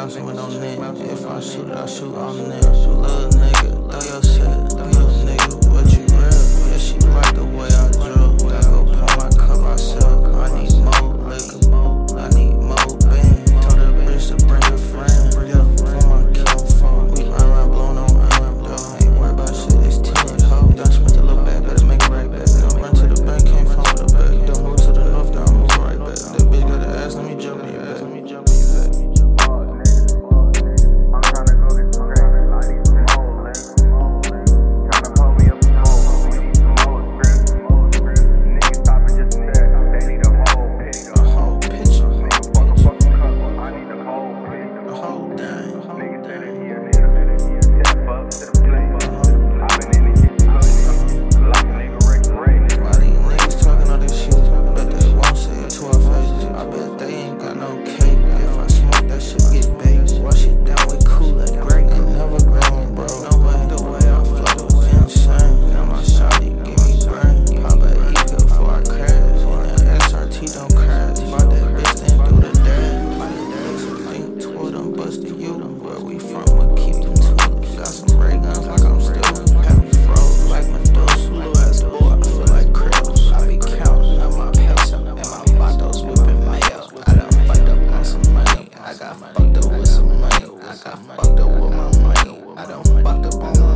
bouncing with no net. If I shoot, I shoot, I'm there. Little nigga, throw your die. I don't fuck the ball.